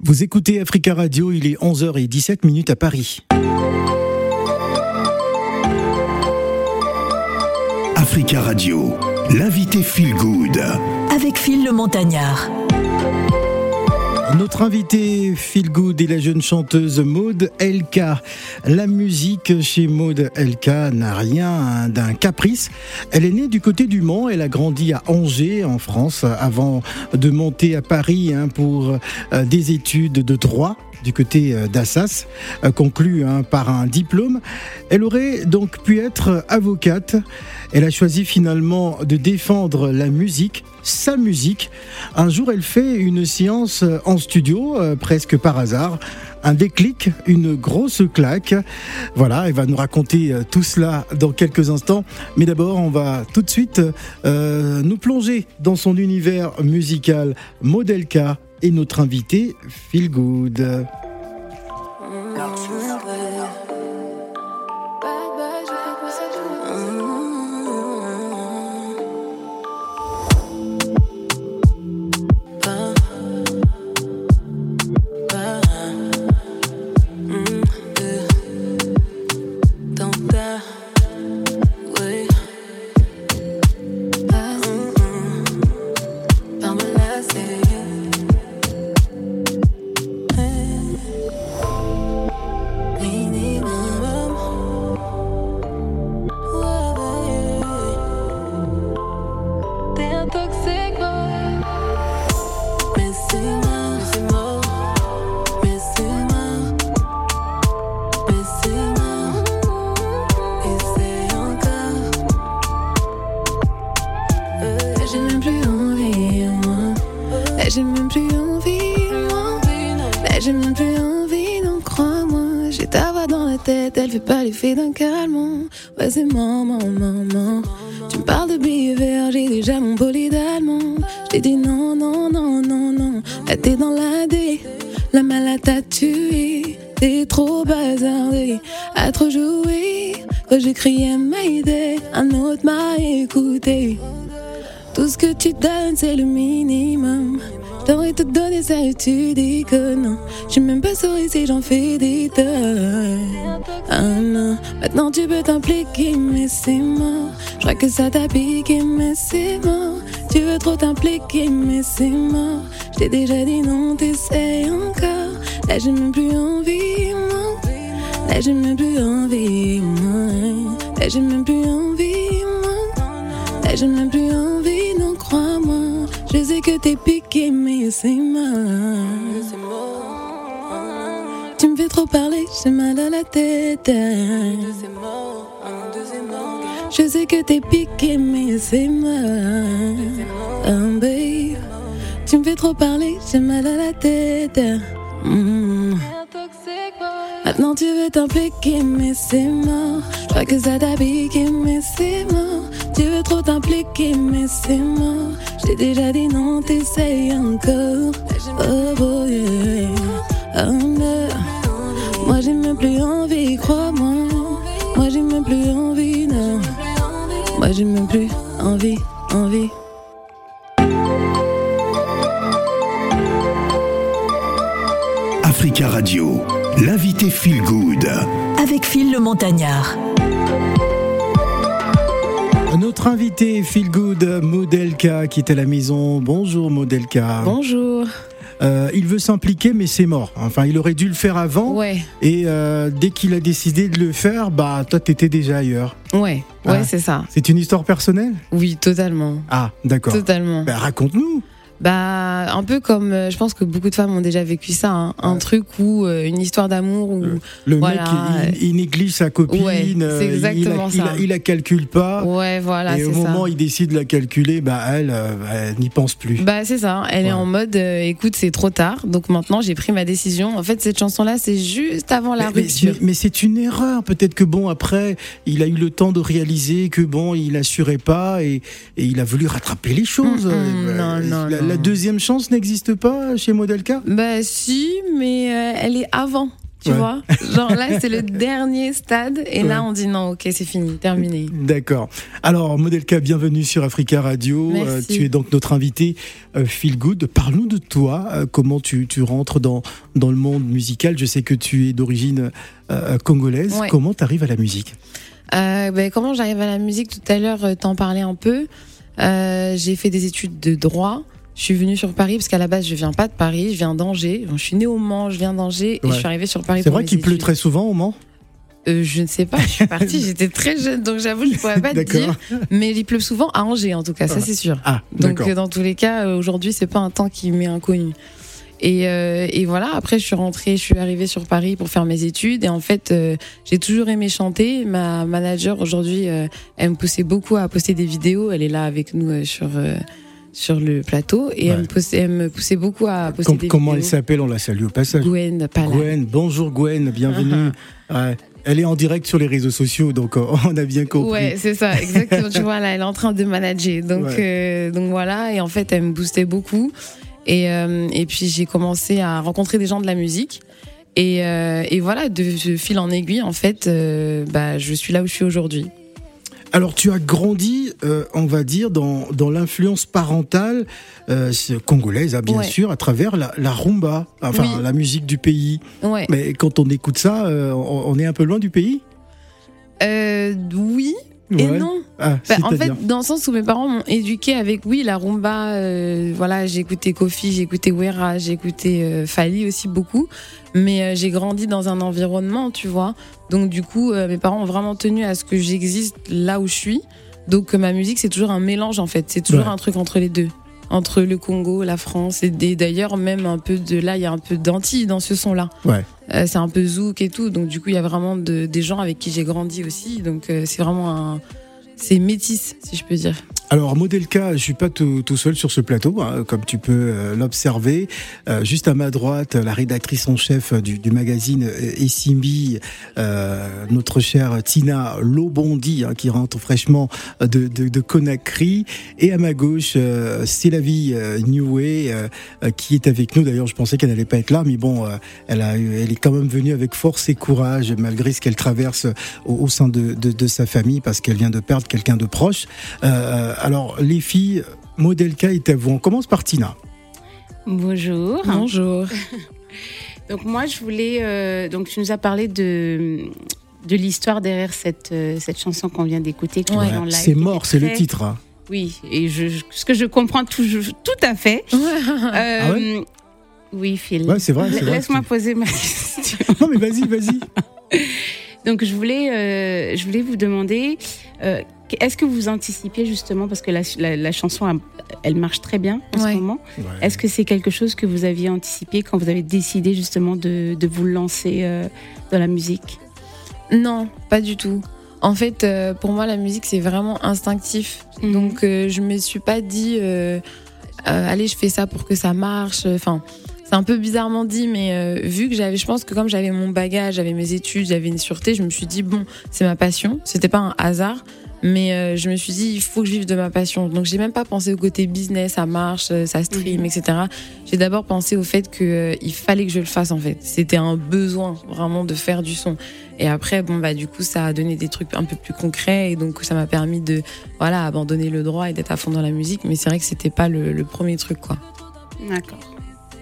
Vous écoutez Africa Radio, il est 11h17 minutes à Paris. Africa Radio, l'invité Feel Good. Avec Phil le Montagnard. Notre invité Feel Good est la jeune chanteuse Maude LK. La musique chez Maude LK n'a rien d'un caprice. Elle est née du côté du Mans, elle a grandi à Angers en France avant de monter à Paris hein, pour euh, des études de droit du côté euh, d'Assas, euh, conclu hein, par un diplôme. Elle aurait donc pu être avocate. Elle a choisi finalement de défendre la musique, sa musique. Un jour, elle fait une séance en studio, euh, presque par hasard. Un déclic, une grosse claque. Voilà, elle va nous raconter tout cela dans quelques instants. Mais d'abord, on va tout de suite nous plonger dans son univers musical Modelka et notre invité Feel Good. Trop bazardé, à trop jouer. Quand j'ai crié Mayday, un autre m'a écouté. Tout ce que tu donnes, c'est le minimum. J'aurais tout donné ça tu dis que non. J'ai même pas souri si j'en fais des tonnes. Ah non, maintenant tu peux t'impliquer, mais c'est mort. Je crois que ça t'a piqué, mais c'est mort. Tu veux trop t'impliquer, mais c'est mort. J'ai déjà dit non, t'essayes encore. Là j'ai même plus envie, moi. Là j'ai même plus envie, moi. Là j'ai même plus envie, moi. Là j'ai même plus envie, non crois-moi. Je sais que t'es piqué, mais c'est mort. Tu me fais trop parler, j'ai mal à la tête. Je sais que t'es piqué, mais c'est mort. Oh, babe. Tu me fais trop parler, j'ai mal à la tête. Mm. Maintenant tu veux t'impliquer, mais c'est mort. Je crois que ça piqué, mais c'est mort. Tu veux trop t'impliquer, mais c'est mort. J'ai déjà dit non, t'essayes encore. Oh oh. Moi j'ai même plus envie, crois-moi. Moi j'ai même plus envie, non. Moi j'ai même plus envie, envie. Africa Radio, l'invité Feel Good. Avec Phil le Montagnard. Notre invité Feel Good Modelka qui est à la maison. Bonjour Modelka. Bonjour. Euh, il veut s'impliquer, mais c'est mort. Enfin, il aurait dû le faire avant. Ouais, Et euh, dès qu'il a décidé de le faire, bah toi t'étais déjà ailleurs. ouais, ouais, Ah. c'est ça. C'est une histoire personnelle? Oui, totalement. Ah, d'accord. Totalement. Ben, raconte-nous. Bah, un peu comme, euh, je pense que beaucoup de femmes ont déjà vécu ça, hein. un truc où euh, une histoire d'amour où, Euh, Le Voilà. mec, il, il néglige sa copine. Ouais, c'est il- exactement il, la- ça. Il, la- il la calcule pas. ouais, voilà, et au moment où il décide de la calculer, bah elle, euh, elle n'y pense plus. Bah c'est ça, elle Ouais. est en mode écoute c'est trop tard donc maintenant j'ai pris ma décision. En fait cette chanson là c'est juste avant la Mais- rupture. Mais, mais c'est une erreur. Peut-être que bon après, il a eu le temps de réaliser que bon, il assurait pas et, et il a voulu rattraper les choses. Mm, mm, non, non, la, la non. deuxième chance n'existe pas chez Modelka. Bah si mais euh, elle est avant. Tu vois Genre là, c'est le dernier stade. Et là, on dit non, ok, c'est fini, terminé. D'accord. Alors, Modelka, bienvenue sur Africa Radio. Euh, tu es donc notre invité euh, Feel Good. Parle-nous de toi. Euh, comment tu, tu, rentres dans, dans le monde musical Je sais que tu es d'origine congolaise. Comment tu arrives à la musique? Ben, Comment j'arrive à la musique? Tout à l'heure, t'en parlais un peu. J'ai fait des études de droit. Je suis venue sur Paris parce qu'à la base, je viens pas de Paris, je viens d'Angers. Je suis née au Mans, je viens d'Angers et je suis arrivée sur Paris. C'est vrai qu'il pleut très souvent au Mans? Euh, je ne sais pas, je suis partie, j'étais très jeune, donc j'avoue, je ne pourrais pas te dire. Mais il pleut souvent à Angers, en tout cas, ça c'est sûr. Ah, donc euh, dans tous les cas, euh, aujourd'hui, c'est pas un temps qui m'est inconnu. Et, et, voilà, après je suis rentrée, je suis arrivée sur Paris pour faire mes études. Et en fait, j'ai toujours aimé chanter. Ma manager aujourd'hui, elle me poussait beaucoup à poster des vidéos. Elle est là avec nous sur sur le plateau et elle, me poussait, me poussait beaucoup à poster des Comment elle s'appelle On la salue au passage. Gwen Gwen, bonjour Gwen, bienvenue. Elle est en direct sur les réseaux sociaux, donc euh, on a bien compris. Ouais, c'est ça, exactement. tu vois, là, elle est en train de manager. Donc, euh, donc voilà, et en fait, elle me boostait beaucoup. Et, euh, et puis, j'ai commencé à rencontrer des gens de la musique. Et, et voilà, de, de, fil en aiguille, en fait, bah, je suis là où je suis aujourd'hui. Alors tu as grandi, euh, on va dire, dans, dans l'influence parentale euh, congolaise, hein, bien sûr, à travers la, la rumba, enfin la musique du pays. Mais quand on écoute ça, euh, on, est un peu loin du pays? Oui, et non. Ah, bah, en fait, dans le sens où mes parents m'ont éduqué avec, oui, la rumba, euh, voilà, j'ai écouté Kofi, j'ai écouté Wera, j'ai écouté euh, Fali aussi beaucoup, mais euh, j'ai grandi dans un environnement, tu vois. Donc du coup, mes parents ont vraiment tenu à ce que j'existe là où je suis. Donc ma musique, c'est toujours un mélange en fait, c'est toujours un truc entre les deux entre le Congo, la France et d'ailleurs même un peu de là, il y a un peu d'Antilles dans ce son-là. Ouais. Euh, c'est un peu zouk et tout, donc du coup il y a vraiment de, des gens avec qui j'ai grandi aussi, donc euh, c'est vraiment un, c'est métis si je peux dire. Alors, Modelka, je suis pas tout, seul sur ce plateau, hein, comme tu peux euh, l'observer. Euh, juste à ma droite, la rédactrice en chef du, du magazine euh, Essimbi, notre chère Tina Lobondi, hein, qui rentre fraîchement de, de, de, Conakry. Et à ma gauche, c'est la vie Newway, qui est avec nous. D'ailleurs, je pensais qu'elle n'allait pas être là, mais bon, elle, a, elle est quand même venue avec force et courage, malgré ce qu'elle traverse au, au, sein de, de, sa famille, parce qu'elle vient de perdre quelqu'un de proche. Alors, les filles, Modelka est à vous. On commence par Tina. Bonjour. Bonjour. donc moi, je voulais... Euh, donc tu nous as parlé de de l'histoire derrière cette, euh, cette chanson qu'on vient d'écouter. C'est mort, c'est le titre. Hein. Oui, et je, ce que je comprends tout, tout à fait. Ah euh, oui, Phil. c'est vrai. Laisse-moi poser ma question. non, mais vas-y, vas-y. Donc, je voulais, je voulais vous demander est-ce que vous anticipiez justement, parce que la, chanson, elle marche très bien en ce moment, est-ce que c'est quelque chose que vous aviez anticipé quand vous avez décidé justement de, vous lancer euh, dans la musique? Non, pas du tout. En fait, euh, pour moi, la musique, c'est vraiment instinctif. Mhm. Donc, euh, je me suis pas dit, allez, je fais ça pour que ça marche. Enfin, c'est un peu bizarrement dit, mais vu que j'avais, je pense que comme j'avais mon bagage, j'avais mes études, j'avais une sûreté, je me suis dit bon, c'est ma passion. C'était pas un hasard. Mais euh, je me suis dit, il faut que je vive de ma passion. Donc, j'ai même pas pensé au côté business, ça marche, euh, ça stream, mhm. etc. J'ai d'abord pensé au fait que euh, il fallait que je le fasse, en fait. C'était un besoin, vraiment, de faire du son. Et après, bon, bah, du coup, ça a donné des trucs un peu plus concrets. Et donc, ça m'a permis de, voilà, abandonner le droit et d'être à fond dans la musique. Mais c'est vrai que c'était pas le, le, premier truc, quoi. D'accord.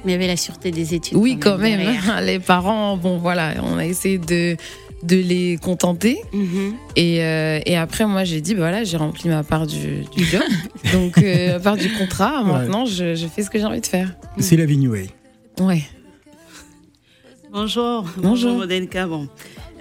Mais il y avait la sûreté des études. Oui, quand même. Les parents, bon, voilà, on a essayé de de les contenter. Mhm. Et, euh, et, après, moi, j'ai dit, bah voilà, j'ai rempli ma part du, job. Donc, euh, ma part du contrat, maintenant, je, fais ce que j'ai envie de faire. C'est la vie Way. Ouais. Bonjour. Bonjour, Modelka. Bon.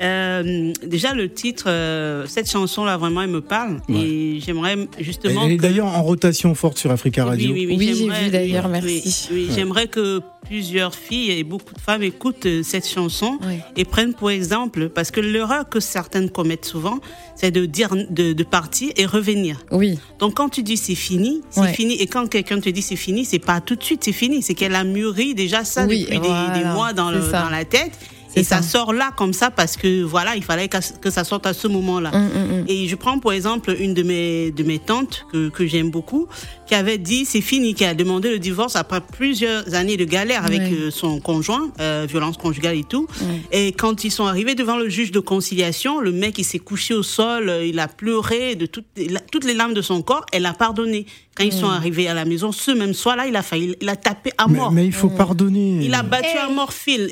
Euh, déjà, le titre, euh, cette chanson-là, vraiment, elle me parle. Et j'aimerais justement. Elle est d'ailleurs en rotation forte sur Africa Radio. Oui, oui, oui, j'ai vu d'ailleurs, merci. Oui, j'aimerais que plusieurs filles et beaucoup de femmes écoutent euh, cette chanson et prennent pour exemple, parce que l'erreur que certaines commettent souvent, c'est de dire de, de, partir et revenir. Oui. Donc quand tu dis c'est fini, c'est fini. Et quand quelqu'un te dit c'est fini, c'est pas tout de suite, c'est fini. C'est qu'elle a mûri déjà ça depuis des, des, mois dans, le, dans la tête Et ça. sort là comme ça parce que voilà, il fallait que ça sorte à ce moment-là. Mm, mm, mm. Et je prends pour exemple une de mes de mes tantes que, que j'aime beaucoup, qui avait dit c'est fini, qui a demandé le divorce après plusieurs années de galère avec euh, son conjoint, euh, violence conjugale et tout. Et quand ils sont arrivés devant le juge de conciliation, le mec il s'est couché au sol, euh, il a pleuré de toutes, toutes les larmes de son corps. Elle a pardonné. Quand ils sont arrivés à la maison, ce même soir-là, il a failli, il a tapé à mort. Mais, il faut pardonner. Il a battu à mort fil.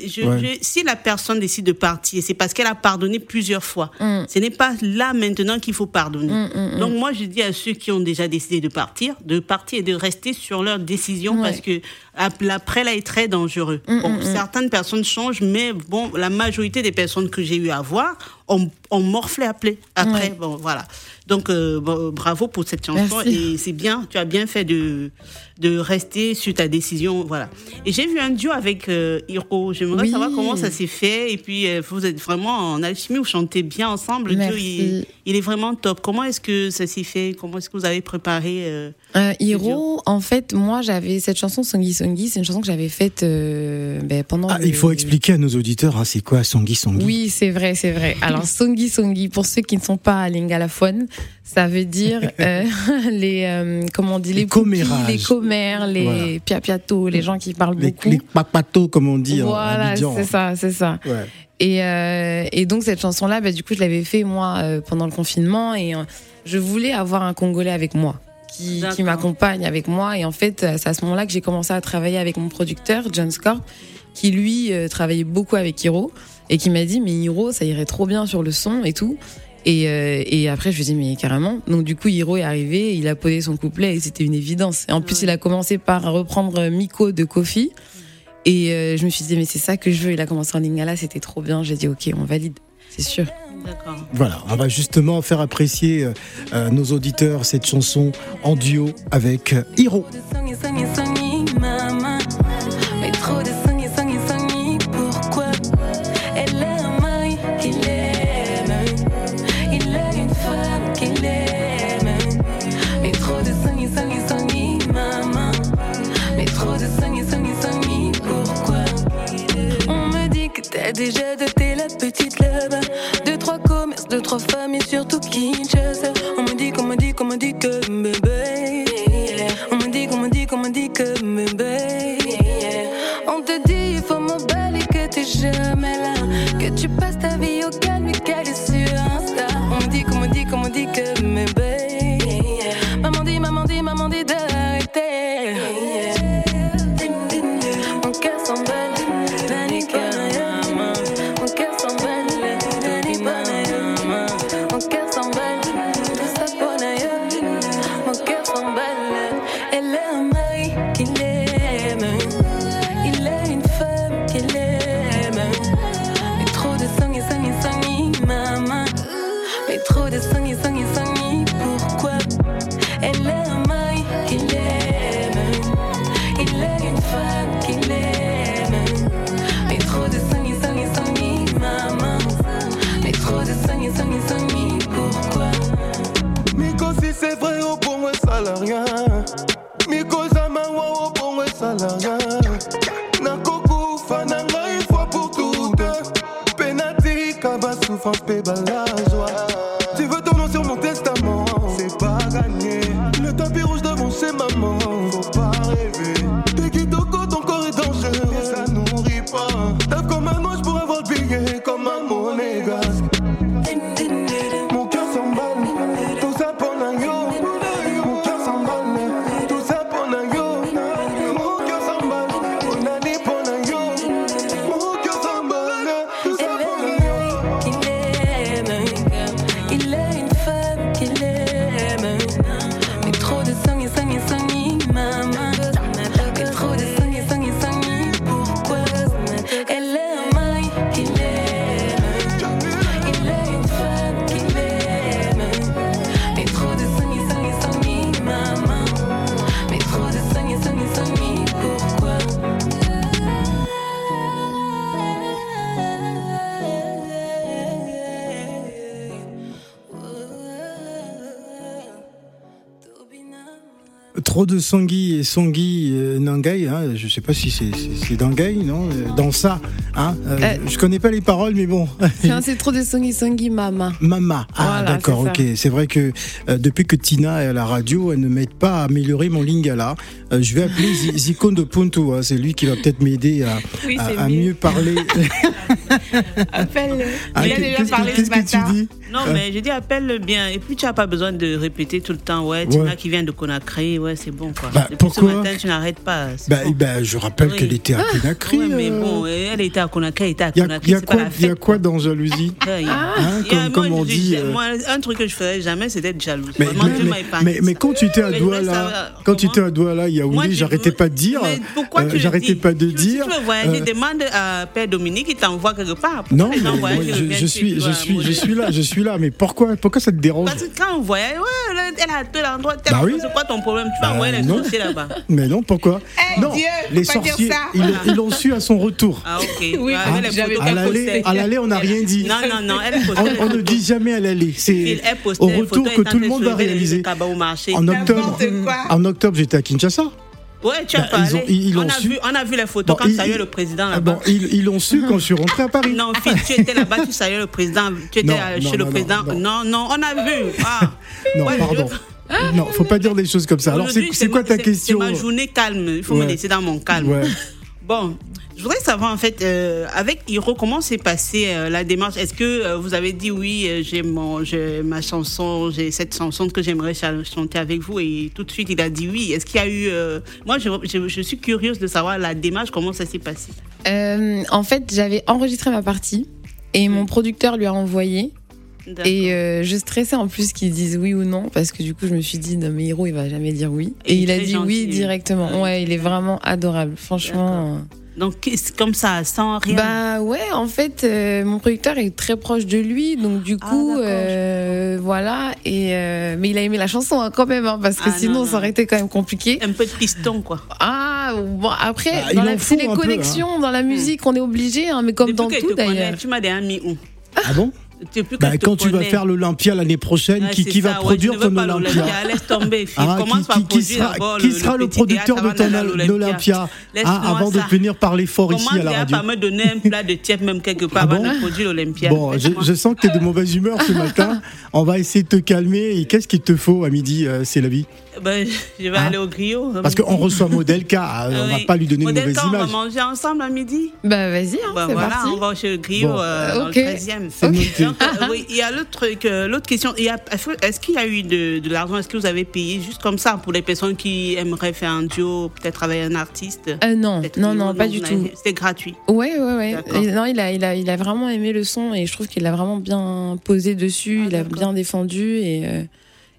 si la personne décide de partir, c'est parce qu'elle a pardonné plusieurs fois. Mm. Ce n'est pas là maintenant qu'il faut pardonner. Mm, mm, Donc moi, je dis à ceux qui ont déjà décidé de partir, de partir et de rester sur leur décision parce que après là est très dangereux. bon, certaines personnes changent, mais bon, la majorité des personnes que j'ai eu à voir ont, ont morflé appelé après. Bon, voilà. Donc euh, bravo pour cette chanson et c'est bien, tu as bien fait de de rester sur ta décision, voilà. Et j'ai vu un duo avec euh, Hiro. J'aimerais savoir comment ça s'est fait et puis euh, vous êtes vraiment en alchimie, vous chantez bien ensemble. Le duo, il, est vraiment top. Comment est-ce que ça s'est fait? Comment est-ce que vous avez préparé Hiro En fait, moi j'avais cette chanson Songi Songi, c'est une chanson que j'avais faite ben, pendant. Ah, il faut expliquer à nos auditeurs, hein, c'est quoi Songi Songi Oui, c'est vrai, c'est vrai. Alors Songi Songi, pour ceux qui ne sont pas à Lingalaphone, ça veut dire euh, les euh, comment on dit les, les les commères, les piapiatos, les gens qui parlent beaucoup. Les papatos comme on dit voilà, c'est ça, c'est ça. Ouais. Et, euh, et donc cette chanson là, bah, du coup je l'avais fait moi euh, pendant le confinement et euh, je voulais avoir un Congolais avec moi qui, qui m'accompagne avec moi et en fait c'est à ce moment-là que j'ai commencé à travailler avec mon producteur John Scorp qui lui travaillait beaucoup avec Hiro et qui m'a dit mais Hiro ça irait trop bien sur le son et tout et, euh, et après, je me dis, mais carrément. Donc, du coup, Hiro est arrivé, il a posé son couplet et c'était une évidence. Et en plus, il a commencé par reprendre Miko de Kofi. Et euh, je me suis dit, mais c'est ça que je veux. Il a commencé en lingala, c'était trop bien. J'ai dit, ok, on valide, c'est sûr. Voilà, on va justement faire apprécier euh, nos auditeurs cette chanson en duo avec Hiro. De Sangui et Sangui euh, Nangai. Hein, je sais pas si c'est Nangai, non euh, Dans ça. Hein, euh, je connais pas les paroles, mais bon. c'est trop de Sangui Sangui Mama. Mama. Ah, d'accord, ok. C'est vrai que depuis que Tina est à la radio, elle ne m'aide pas à améliorer mon lingala. je vais appeler Zikon de Puntu. Hein, c'est lui qui va peut-être m'aider à, mieux. parler. Appelle-le. Ah, Il a déjà parlé ce matin. Tu non, mais je dis appelle-le bien. Et puis tu n'as pas besoin de répéter tout le temps. Ouais, Tina qui vient de Conakry, ouais, c'est bon quoi. Bah, pourquoi ce matin, tu n'arrêtes pas. Bah, bah, je rappelle qu'elle était à ah, Conakry. Oui, mais bon, elle était à Conakry, elle était à Conakry. Il y a quoi dans jalousie hein, Comme on dit. Euh, moi, un truc que je ferais jamais, c'est d'être jalouse. Mais, mais, mais, quand tu étais à Douala, quand tu étais à Douala, Yaoundé, j'arrêtais pas de dire. Pourquoi euh, tu J'arrêtais pas de dire. Si tu veux voyager, euh, demande à Père Dominique, il t'envoie quelque part. Non, je suis, je suis, je suis là, je suis là. Mais pourquoi, pourquoi ça te dérange? Parce que quand on voyage, ouais, elle a tel endroit, tel endroit. C'est quoi ton problème? Tu vas bah, envoyer les sorciers là-bas. Mais non, pourquoi? Eh, Non, les sorciers, ils l'ont su à son retour. Ah ok. Oui, à l'aller, on n'a rien dit. Non, non, non. On ne dit jamais à l'aller. C'est au retour que tout le monde va réaliser. En octobre, en octobre, j'étais à Kinshasa. Ouais, tu as bah, parlé. Ils ont, on, a vu, on a vu les photos quand tu saluais le président ah, là-bas. Bon, ils l'ont su quand je suis rentré à Paris. Non, fille, tu étais là-bas, tu saluais le président. Tu étais chez le président. Non, non, on a vu. Ah. non, pardon. Je... Non, faut pas dire des choses comme ça. Alors, c'est quoi ta question C'est ma journée calme. Il faut me laisser dans mon calme. Ouais. Bon, je voudrais savoir en fait, euh, avec Hiro, comment s'est passée euh, la démarche? Est-ce que euh, vous avez dit oui, j'ai mon, ma chanson, j'ai cette chanson que j'aimerais chanter avec vous et tout de suite il a dit oui. Est-ce qu'il y a eu Moi, je, je, suis curieuse de savoir la démarche, comment ça s'est passé. en fait, j'avais enregistré ma partie et mon producteur lui a envoyé. Et je stressais en plus qu'ils disent oui ou non parce que du coup je me suis dit non mais Hiro il va jamais dire oui et, il a dit oui directement. Ouais, il est vraiment adorable. Franchement. Donc, comme ça, sans rien? Bah ouais, en fait, euh, mon producteur est très proche de lui, donc du ah, coup, euh, voilà. Et euh, mais il a aimé la chanson hein, quand même, hein, parce que ah, sinon, ça aurait été quand même compliqué. Un peu de piston, quoi. Ah, bon, après, bah, dans la, c'est les connexions, hein. dans la musique, on est obligé, hein, mais comme dans tout d'ailleurs. Tu m'as des amis où? Ah bon? Bah, quand tu vas faire l'Olympia l'année prochaine, qui, qui va produire ton Olympia Laisse tomber, ah, qui, qui, sera, qui sera le, producteur de ton Olympia ah, avant de venir parler fort ici à la radio. Pas me donner un plat de tiep même quelque part ah avant de produire l'Olympia? Bon, je, sens que tu es de mauvaise humeur ce matin. On va essayer de te calmer. Et qu'est-ce qu'il te faut à midi, euh, c'est la vie ben, je vais aller au griot. Parce qu'on reçoit Modelka, on va pas lui donner une mauvaise image. on va manger ensemble à midi Bah vas-y, hein, bah, voilà, parti. on va chez le griot euh, dans le 13e. Euh, oui, il y a l'autre truc, euh, l'autre question. Est-ce qu'il y a eu de, de l'argent? Est-ce que vous avez payé juste comme ça pour les personnes qui aimeraient faire un duo, peut-être avec un artiste? Non, non, non, pas du tout. C'était gratuit. Ouais, ouais, ouais. non, il a, il a, il a vraiment aimé le son et je trouve qu'il a vraiment bien posé dessus. Ah, il a bien défendu et.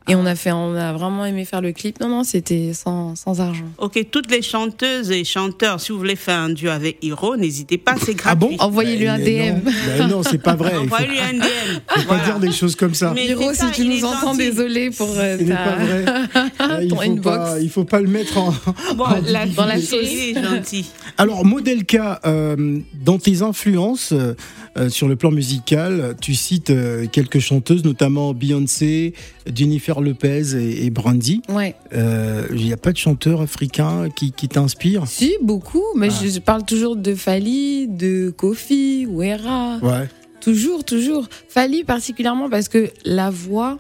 Et on a fait, on a vraiment aimé faire le clip. Non, non, c'était sans, sans argent. Ok, toutes les chanteuses et chanteurs, si vous voulez faire un duo avec Hiro, n'hésitez pas, c'est gratuit. Ah bon Envoyez-lui un DM. Non, non c'est pas vrai. Envoyez-lui un DM. Faut pas dire des choses comme ça. Mais Hiro, si tu nous entends, désolé pour euh, ta... pas vrai. il faut inbox. Pas, il faut pas le mettre en. Bon, la, dans la série, gentil. Alors, Modelka, euh, dans tes influences. Euh, sur le plan musical, tu cites euh, quelques chanteuses, notamment Beyoncé, Jennifer Lopez et, Brandy. Ouais. Il euh, n'y a pas de chanteur africain qui, qui t'inspire Si, beaucoup. Mais ah. je parle toujours de Fali, de Kofi, Wera. Ouais. Toujours, toujours. Fali particulièrement parce que la voix,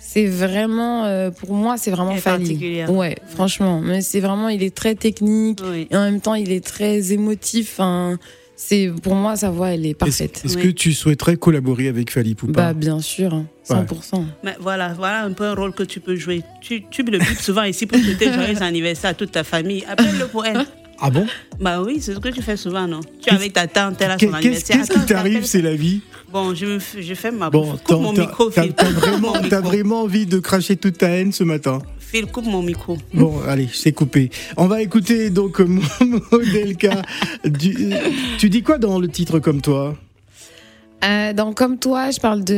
c'est vraiment pour moi c'est vraiment Fali ouais franchement mais c'est vraiment il est très technique et en même temps il est très émotif c'est pour moi sa voix elle est parfaite. Est-ce que tu souhaiterais collaborer avec Fali Poupa Bah bien sûr, 100%. Hein, Mais voilà, voilà un peu un rôle que tu peux jouer. Tu, tu le butes souvent ici pour souhaiter joyeux anniversaire à toute ta famille. Appelle-le pour elle. Ah bon? Bah oui, c'est ce que tu fais souvent, non? Tu es avec ta tante, elle a son anniversaire. Qu'est-ce qui t'arrive, c'est la vie? Bon, je, je fais ma bon, coupe mon micro, T'as vraiment, vraiment envie de cracher toute ta haine ce matin Phil, coupe mon micro. Bon, allez, c'est coupé. On va écouter donc Modelka. du, tu dis quoi dans le titre comme toi? Euh, dans Comme toi, je parle de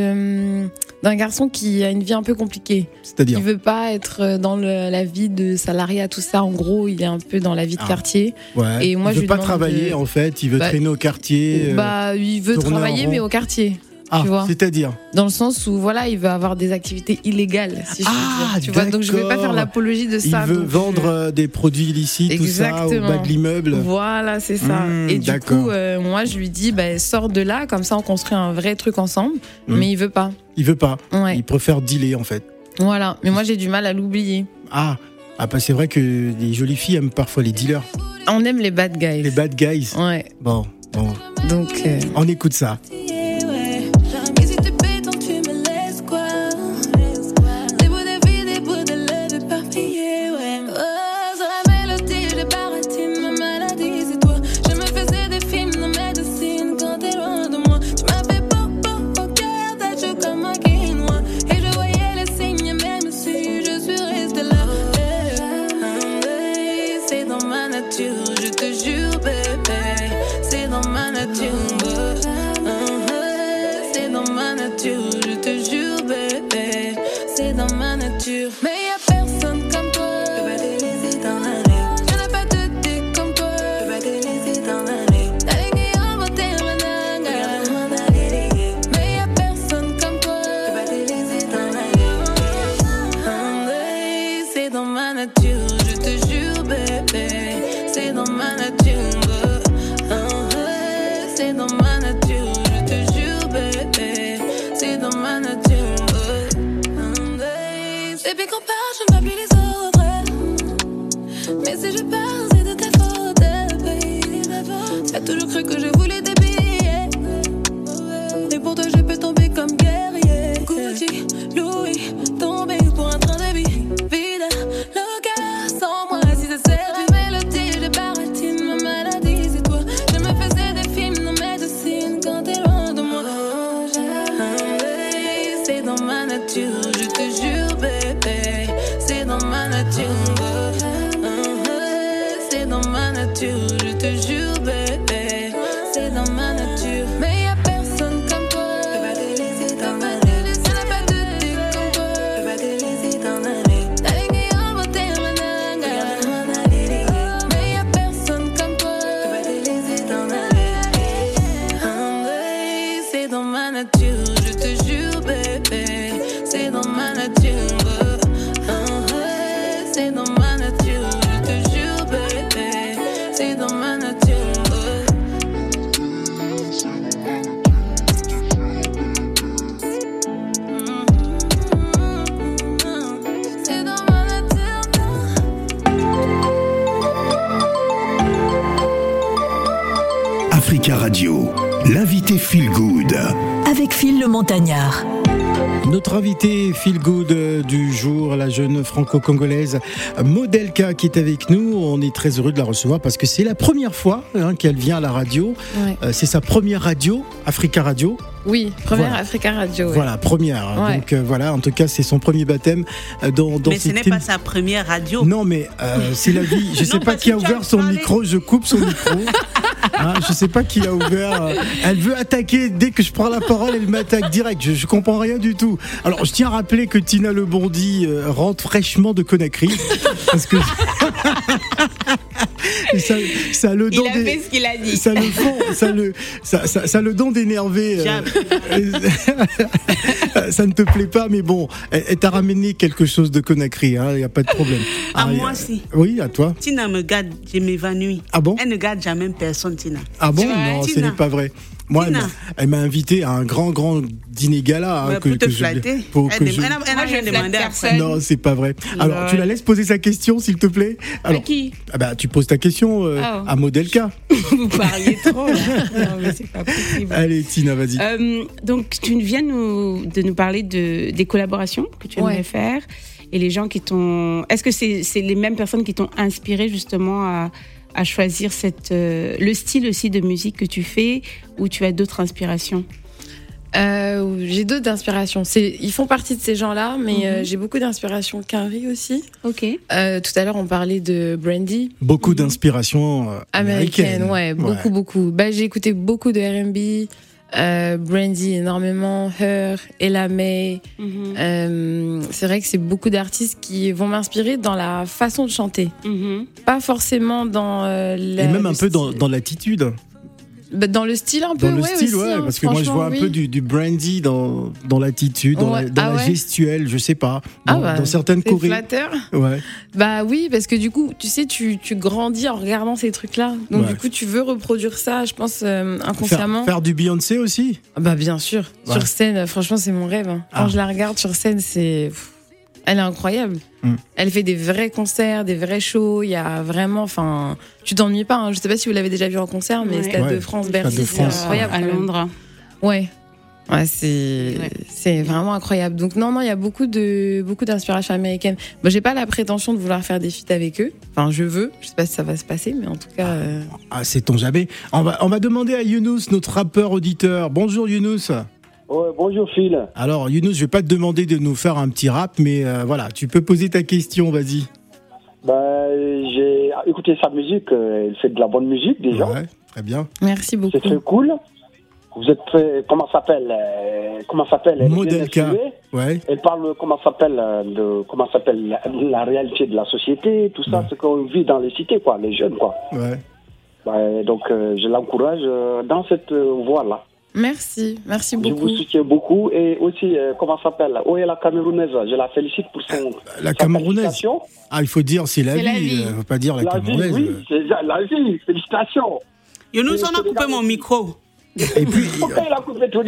hum, d'un garçon qui a une vie un peu compliquée. C'est-à-dire? Il veut pas être dans la vie de salariat, tout ça. En gros, il est un peu dans la vie de ah. quartier. Ouais. Et moi, il veut pas travailler en fait. Il veut bah, traîner au quartier. Bah, il veut travailler, mais au quartier. Ah, c'est-à-dire Dans le sens où voilà, il veut avoir des activités illégales, si je ah, Tu vois, donc je vais pas faire l'apologie de ça. Il veut vendre euh, des produits illicites, tout ça, au bas de l'immeuble. Voilà, c'est ça. Hmm, et du coup, euh, moi, je lui dis, bah, sors de là, comme ça, on construit un vrai truc ensemble. Hmm. Mais il veut pas. Il veut pas. Il préfère dealer, en fait. Voilà. Mais moi, j'ai du mal à l'oublier. Ah. Ah bah c'est vrai que les jolies filles aiment parfois les dealers. On aime les bad guys. Les bad guys. Ouais. Bon, bon. Donc euh, on écoute ça. Notre feel good du jour, la jeune franco-congolaise Modelka qui est avec nous. On est très heureux de la recevoir parce que c'est la première fois hein, qu'elle vient à la radio. Euh, c'est sa première radio, Africa Radio. Oui, première Africa Radio. Voilà, première. Donc euh, voilà, en tout cas, c'est son premier baptême euh, dans, dans Mais ce n'est pas sa première radio. Non, mais c'est la vie. Je ne sais pas qui a ouvert son micro, je coupe son micro. Hein, je sais pas qui a ouvert. Euh, elle veut attaquer dès que je prends la parole, elle m'attaque direct. Je, je, comprends rien du tout. Alors, je tiens à rappeler que Tina Le Bondi euh, rentre fraîchement de Conakry parce que. ça, ça le don il a fait ce qu'il a dit. Ça le fond, ça le, ça, ça, ça le don d'énerver. Euh, ça ne te plaît pas, mais bon, elle, t'a ramené quelque chose de Conakry, il hein, n'y a pas de problème. À ah, moi aussi. Oui, à toi. Tina me garde, je m'évanouis. Ah bon? Elle ne garde jamais personne, Tina. Ah bon? Non, ce n'est pas vrai. Moi, elle m'a invité à un grand, grand dîner gala. Hein, pour te flatter. pour elle, je... elle, Non, c'est pas vrai. Alors, tu la laisses poser sa question, s'il te plaît Alors, à qui? ah bah, Tu poses ta question euh, oh. à Modelka. Vous parliez trop, là. Non, mais c'est pas possible. Allez, Tina, vas-y. Euh, donc, tu viens nous, de nous parler de, des collaborations que tu aimerais faire et les gens qui t'ont. Est-ce que c'est les mêmes personnes qui t'ont inspiré justement à à choisir cette, euh, le style aussi de musique que tu fais ou tu as d'autres inspirations? Euh, j'ai d'autres inspirations. Ils font partie de ces gens-là, mais euh, mhm. j'ai beaucoup d'inspiration Quinry aussi. Ok. tout à l'heure, on parlait de Brandy. Beaucoup mhm. d'inspiration américaine. américaine. Ouais, beaucoup, beaucoup. Bah, j'ai écouté beaucoup de R&B, euh, Brandy énormément, Her, Ella May. Mhm. Euh, c'est vrai que c'est beaucoup d'artistes qui vont m'inspirer dans la façon de chanter. Mhm. Pas forcément dans euh, Et même un peu dans, l'attitude. Bah, Dans le style un peu, Dans le ouais, style, aussi, ouais, hein, parce que moi je vois un peu du, du brandy dans, dans l'attitude, dans, la, dans Ah la ouais gestuelle, je sais pas. Ah Dans, bah, dans certaines chorés. flatteur. Ouais. Bah oui, parce que du coup, tu sais, tu, tu grandis en regardant ces trucs-là. Donc du coup, tu veux reproduire ça, je pense, euh, inconsciemment. faire du Beyoncé aussi? Ah Bah bien sûr. Sur scène, franchement, c'est mon rêve. hein. Quand Ah. je la regarde sur scène, c'est... pff, Elle est incroyable. Mm. Elle fait des vrais concerts, des vrais shows. Il y a vraiment... Enfin, tu t'ennuies pas. hein. Je sais pas si vous l'avez déjà vu en concert, mais Ouais. Stade Ouais. de France, Bercy, c'est incroyable. à. Londres. Ouais. Ouais, c'est Ouais. c'est vraiment incroyable. Donc non non, il y a beaucoup de beaucoup d'inspiration américaine. Moi, j'ai pas la prétention de vouloir faire des feats avec eux. Enfin, je veux. Je sais pas si ça va se passer, mais en tout cas. euh, Ah, sait-on jamais. On va, on va demander à Younous, notre rappeur auditeur. Bonjour Younous. Ouais, bonjour Phil. Alors Younous, je vais pas te demander de nous faire un petit rap, mais euh, voilà, tu peux poser ta question, vas-y. Bah, j'ai écouté sa musique, euh, elle fait de la bonne musique déjà. Ouais, très bien. Merci beaucoup. C'est très cool. Vous êtes très, comment ça s'appelle euh, Comment s'appelle Modelka. Ouais. Elle parle comment s'appelle euh, de comment s'appelle la, la réalité de la société, tout ça, Ouais. ce qu'on vit dans les cités quoi, les jeunes quoi. Ouais. Bah, donc euh, je l'encourage euh, dans cette euh, voie là. Merci, merci Je beaucoup. vous soutiens beaucoup et aussi euh, comment ça s'appelle Oh la Camerounaise, je la félicite pour son La sa Camerounaise. Ah, il faut dire c'est la C'est la vie, vie. euh, faut pas dire la, La vie, Camerounaise. oui, c'est la vie, félicitations. Younous, on a coupé mon micro. Et puis, Pourquoi il a coupé micro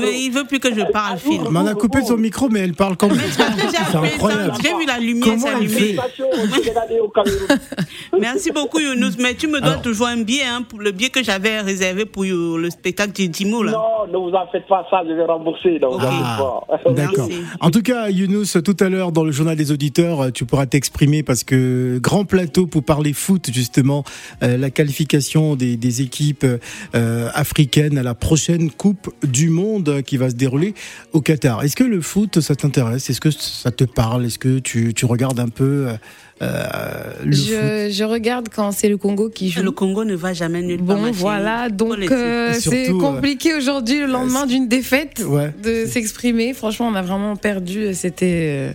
Mais il veut plus que je parle, Phil. mais on a coupé son micro, mais elle parle quand même. J'ai C'est incroyable. ça, J'ai vu la lumière s'allumer. Merci beaucoup, Younous. Mais tu me dois Alors- toujours un billet, hein, pour le billet que j'avais réservé pour euh, le spectacle du Dimo, là. Non, ne vous en faites pas ça, je vais rembourser. Ah. D'accord. En tout cas, Younous, tout à l'heure dans le journal des auditeurs, euh, tu pourras t'exprimer parce que grand plateau pour parler foot, justement, euh, la qualification des, des équipes euh, africaines à la prochaine Coupe du Monde qui va se dérouler au Qatar. Est-ce que le foot, ça t'intéresse? Est-ce que ça te parle? Est-ce que tu, tu regardes un peu euh, euh, le foot? Je, je regarde quand c'est le Congo qui joue. Le Congo ne va jamais nulle part. Bon, voilà, donc euh, c'est compliqué aujourd'hui, le lendemain d'une défaite, Ouais. de s'exprimer. Franchement, on a vraiment perdu. C'était.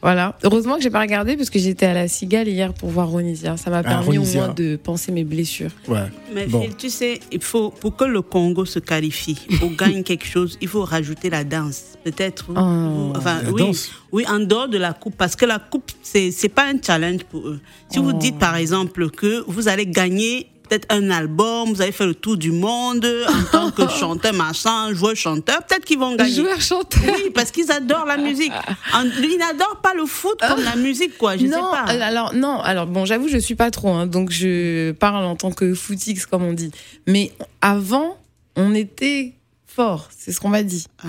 Voilà. Heureusement que j'ai pas regardé parce que j'étais à la Cigale hier pour voir Ronisia. Ça m'a Ah, permis Ronisia. au moins de penser mes blessures. Ouais. Mais Bon. Phil, tu sais, il faut, pour que le Congo se qualifie, pour gagner quelque chose, il faut rajouter la danse. Peut-être. ou- Oh. ou- enfin, La oui, danse. oui, en dehors de la coupe. Parce que la coupe, c'est c'est pas un challenge pour eux. Si vous Oh. dites, par exemple, que vous allez gagner peut-être un album, vous avez fait le tour du monde en tant que chanteur, machin, joueur, chanteur, peut-être qu'ils vont gagner. Joueur chanteur. Oui, parce qu'ils adorent la musique. En- Ils n'adorent pas le foot comme la musique, quoi. Je non, sais pas. euh, alors non, alors bon, j'avoue, je suis pas trop, hein, donc je parle en tant que footix comme on dit. Mais avant, on était fort, c'est ce qu'on m'a dit. Ah,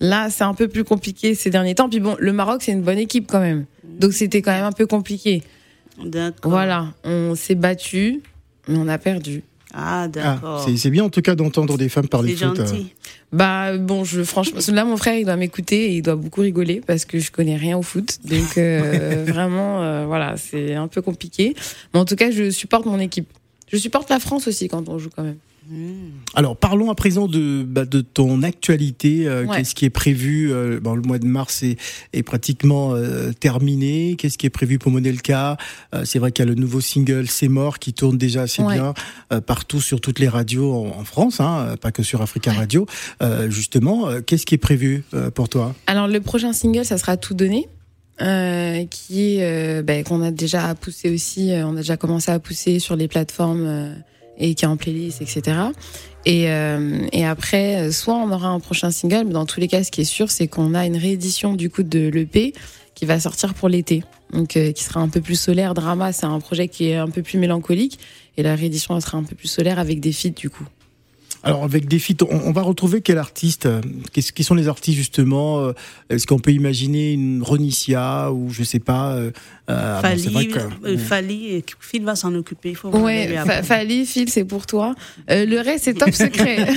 Là, c'est un peu plus compliqué ces derniers temps. Puis bon, le Maroc, c'est une bonne équipe quand même, donc c'était quand même un peu compliqué. d'accord. Voilà, on s'est battu, mais on a perdu. Ah, Ah, d'accord. c'est c'est bien en tout cas d'entendre des femmes parler c'est foot. euh. gentil. Bah bon, je franchement, là mon frère il doit m'écouter et il doit beaucoup rigoler parce que je connais rien au foot, donc euh, vraiment euh, voilà, c'est un peu compliqué. Mais en tout cas, je supporte mon équipe. Je supporte la France aussi quand on joue quand même. Alors parlons à présent de, bah, de ton actualité. euh, Ouais. Qu'est-ce qui est prévu euh, bon, Le mois de mars est, est pratiquement euh, terminé. Qu'est-ce qui est prévu pour Monelka C'est vrai qu'il y a le nouveau single C'est mort qui tourne déjà assez Ouais. bien partout sur toutes les radios en, en France, hein, pas que sur Africa Radio. Justement, qu'est-ce qui est prévu pour toi? Alors le prochain single, ça sera Tout donné. qui est ben, qu'on a déjà poussé aussi, on a déjà commencé à pousser sur les plateformes et qui est en playlist, etc. Et, euh, et après, euh, soit on aura un prochain single, mais dans tous les cas, ce qui est sûr, c'est qu'on a une réédition du coup de l'EP qui va sortir pour l'été, donc euh, qui sera un peu plus solaire. Drama, c'est un projet qui est un peu plus mélancolique, et la réédition sera un peu plus solaire avec des feats du coup. Alors avec des feats, on, on va retrouver quel artiste euh, Qu'est-ce qui sont les artistes justement euh, Est-ce qu'on peut imaginer une Ronicia ou je sais pas euh, euh, bon, Fali, c'est vrai que- euh, Fali, et Phil va s'en occuper. Il faut voir Ouais. Fali, Phil, c'est pour toi. Euh, le reste, c'est top secret.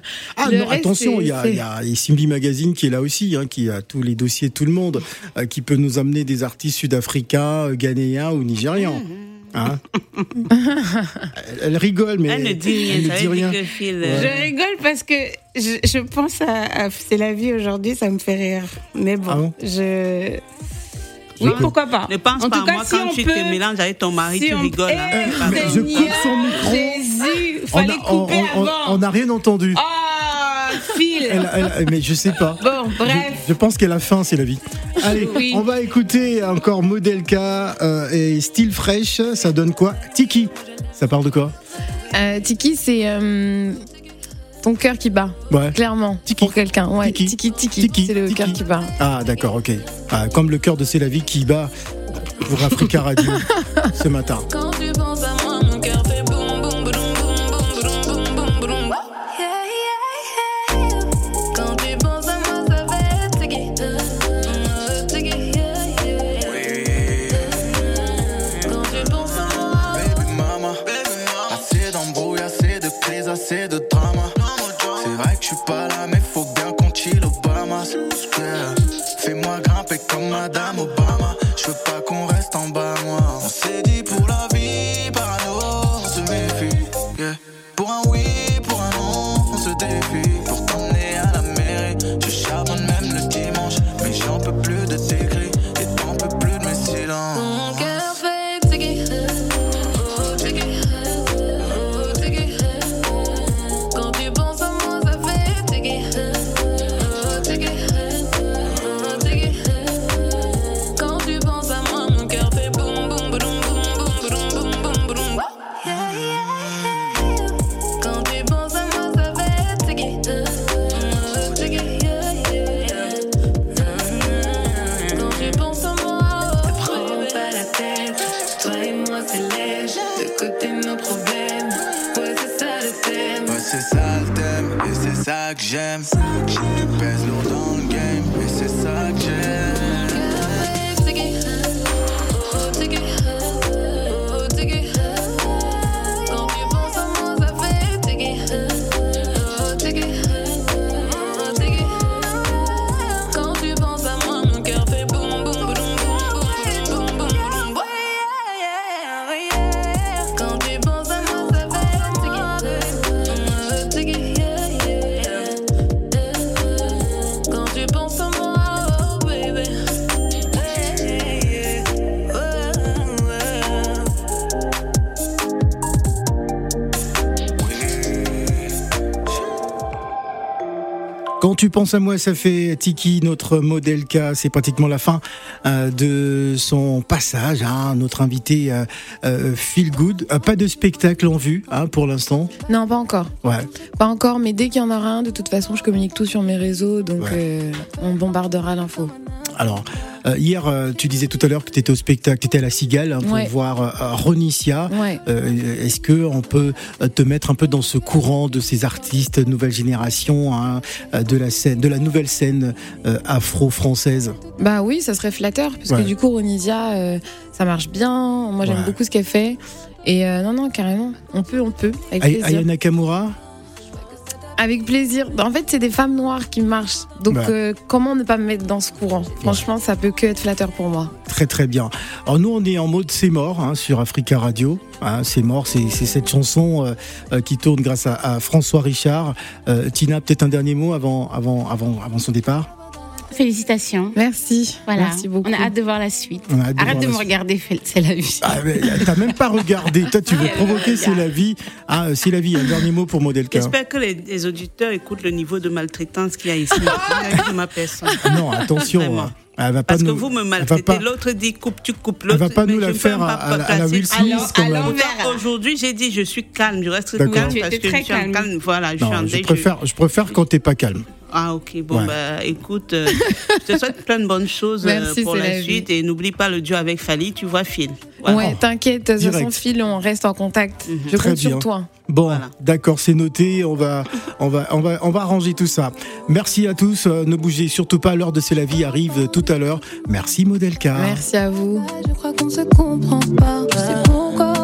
Ah Le non, reste, attention, il y a, y a Simbi Magazine qui est là aussi, hein, qui a tous les dossiers de tout le monde, euh, qui peut nous amener des artistes sud-africains, euh, ghanéens ou nigérians. Hein? Elle, elle rigole, mais Elle ne dit rien. elle ne dit rien. que Phil, Ouais. Je rigole parce que je, je pense à, à C'est la vie aujourd'hui, ça me fait rire. Mais bon, Ah bon? je. Oui, pourquoi pas? Ne pense En pas tout cas, moi si quand tu peut- te mélanges avec ton mari, si tu on- rigoles. hein. Eh, je coupe son micro. Jésus fallait couper on, avant. On n'a rien entendu. Ah, Phil. mais je sais pas. Bon, bref. Je, pense qu'elle a faim, c'est la vie. Allez, Oui. on va écouter encore Modelka euh, et Style Fresh. Ça donne quoi? Tiki. Ça parle de quoi? Euh, Tiki, c'est euh, ton cœur qui bat, Ouais. clairement, Tiki. pour quelqu'un. Ouais, Tiki. tiki, tiki, Tiki, c'est le cœur qui bat. Ah, d'accord, ok. Ah, comme le cœur de C'est la vie qui bat pour Africa Radio ce matin. Ouais, c'est ça le thème. Ouais, c'est ça le thème, et c'est ça que j'aime. Tu pèses lourd dans game, c'est ça que j'aime. Penses à moi, ça fait Tiki, notre modèle K. C'est pratiquement la fin euh, de son passage. Hein, notre invité euh, euh, Feel Good. Euh, pas de spectacle en vue hein, pour l'instant. Non, pas encore. Ouais. Pas encore, mais dès qu'il y en aura un, de toute façon, je communique tout sur mes réseaux, donc Ouais. on bombardera l'info. Alors, euh, hier, euh, tu disais tout à l'heure que tu étais au spectacle, tu étais à la Cigale hein, pour Ouais. voir euh, Ronicia. Ouais. Euh, Est-ce que on peut te mettre un peu dans ce courant de ces artistes nouvelle génération, hein, de la scène, de la nouvelle scène afro-française? Bah oui, ça serait flatteur, parce Ouais. que du coup, Ronisia, euh, ça marche bien. Moi, j'aime beaucoup ce qu'elle fait. Et non, non, carrément, on peut, on peut, avec. Aya Nakamura? Avec plaisir. En fait, c'est des femmes noires qui marchent. Donc, Ouais. euh, comment ne pas me mettre dans ce courant? Franchement, ça peut que être flatteur pour moi. Très très bien. Alors nous on est en mode c'est mort hein, sur Africa Radio. Hein, c'est mort, c'est cette chanson euh, euh, qui tourne grâce à, à François Richard. Euh, Tina, peut-être un dernier mot avant avant avant avant son départ? Félicitations. Merci. Voilà. Merci beaucoup. On a hâte de voir la suite. On a hâte de Arrête de me suite. regarder, c'est la vie. Ah, mais T'as même pas regardé. Toi, tu veux provoquer C'est la vie. Ah, c'est la vie. Un dernier mot pour Modelka. J'espère que les, les auditeurs écoutent le niveau de maltraitance qu'il y a ici avec de ma personne. Non, attention. Hein. Elle va pas Parce que nous- vous me elle maltraitez, l'autre dit coupe, tu coupes Elle l'autre. va pas nous la faire à, à la- à la. Will Smith Aujourd'hui, j'ai dit je suis calme, je reste calme Tu parce étais que je suis calme. calme. Voilà, je suis en Non, je deuil. préfère, je préfère quand t'es pas calme. Ah ok, bon Ouais. bah écoute, euh, je te souhaite plein de bonnes choses euh, Merci, pour c'est la, suite et n'oublie pas le duo avec Fali, tu vois Phil. Voilà. Ouais, t'inquiète, de toute façon, Phil, on reste en contact. Mhm. Je Très compte bien. sur toi. Bon, Voilà. d'accord, c'est noté. On va, on va, on va, on va arranger tout ça. Merci à tous. Euh, ne bougez surtout pas. L'heure de C'est la vie arrive tout à l'heure. Merci Modelka. Merci à vous. Je crois qu'on se comprend pas. Je sais pourquoi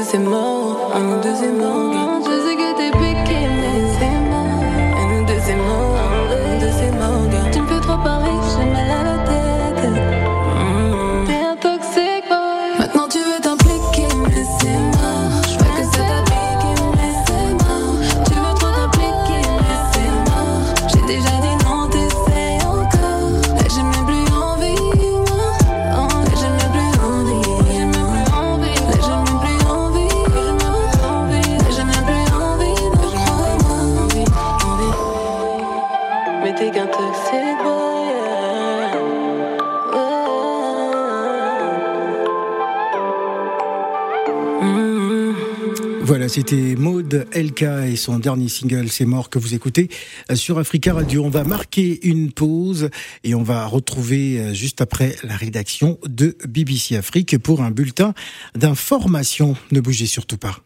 Deuxième mort, un deuxième mort. c'était Maud Elka et son dernier single C'est mort que vous écoutez euh, sur Africa Radio. On va marquer une pause et on va retrouver euh, juste après la rédaction de BBC Afrique pour un bulletin d'information. Ne bougez surtout pas.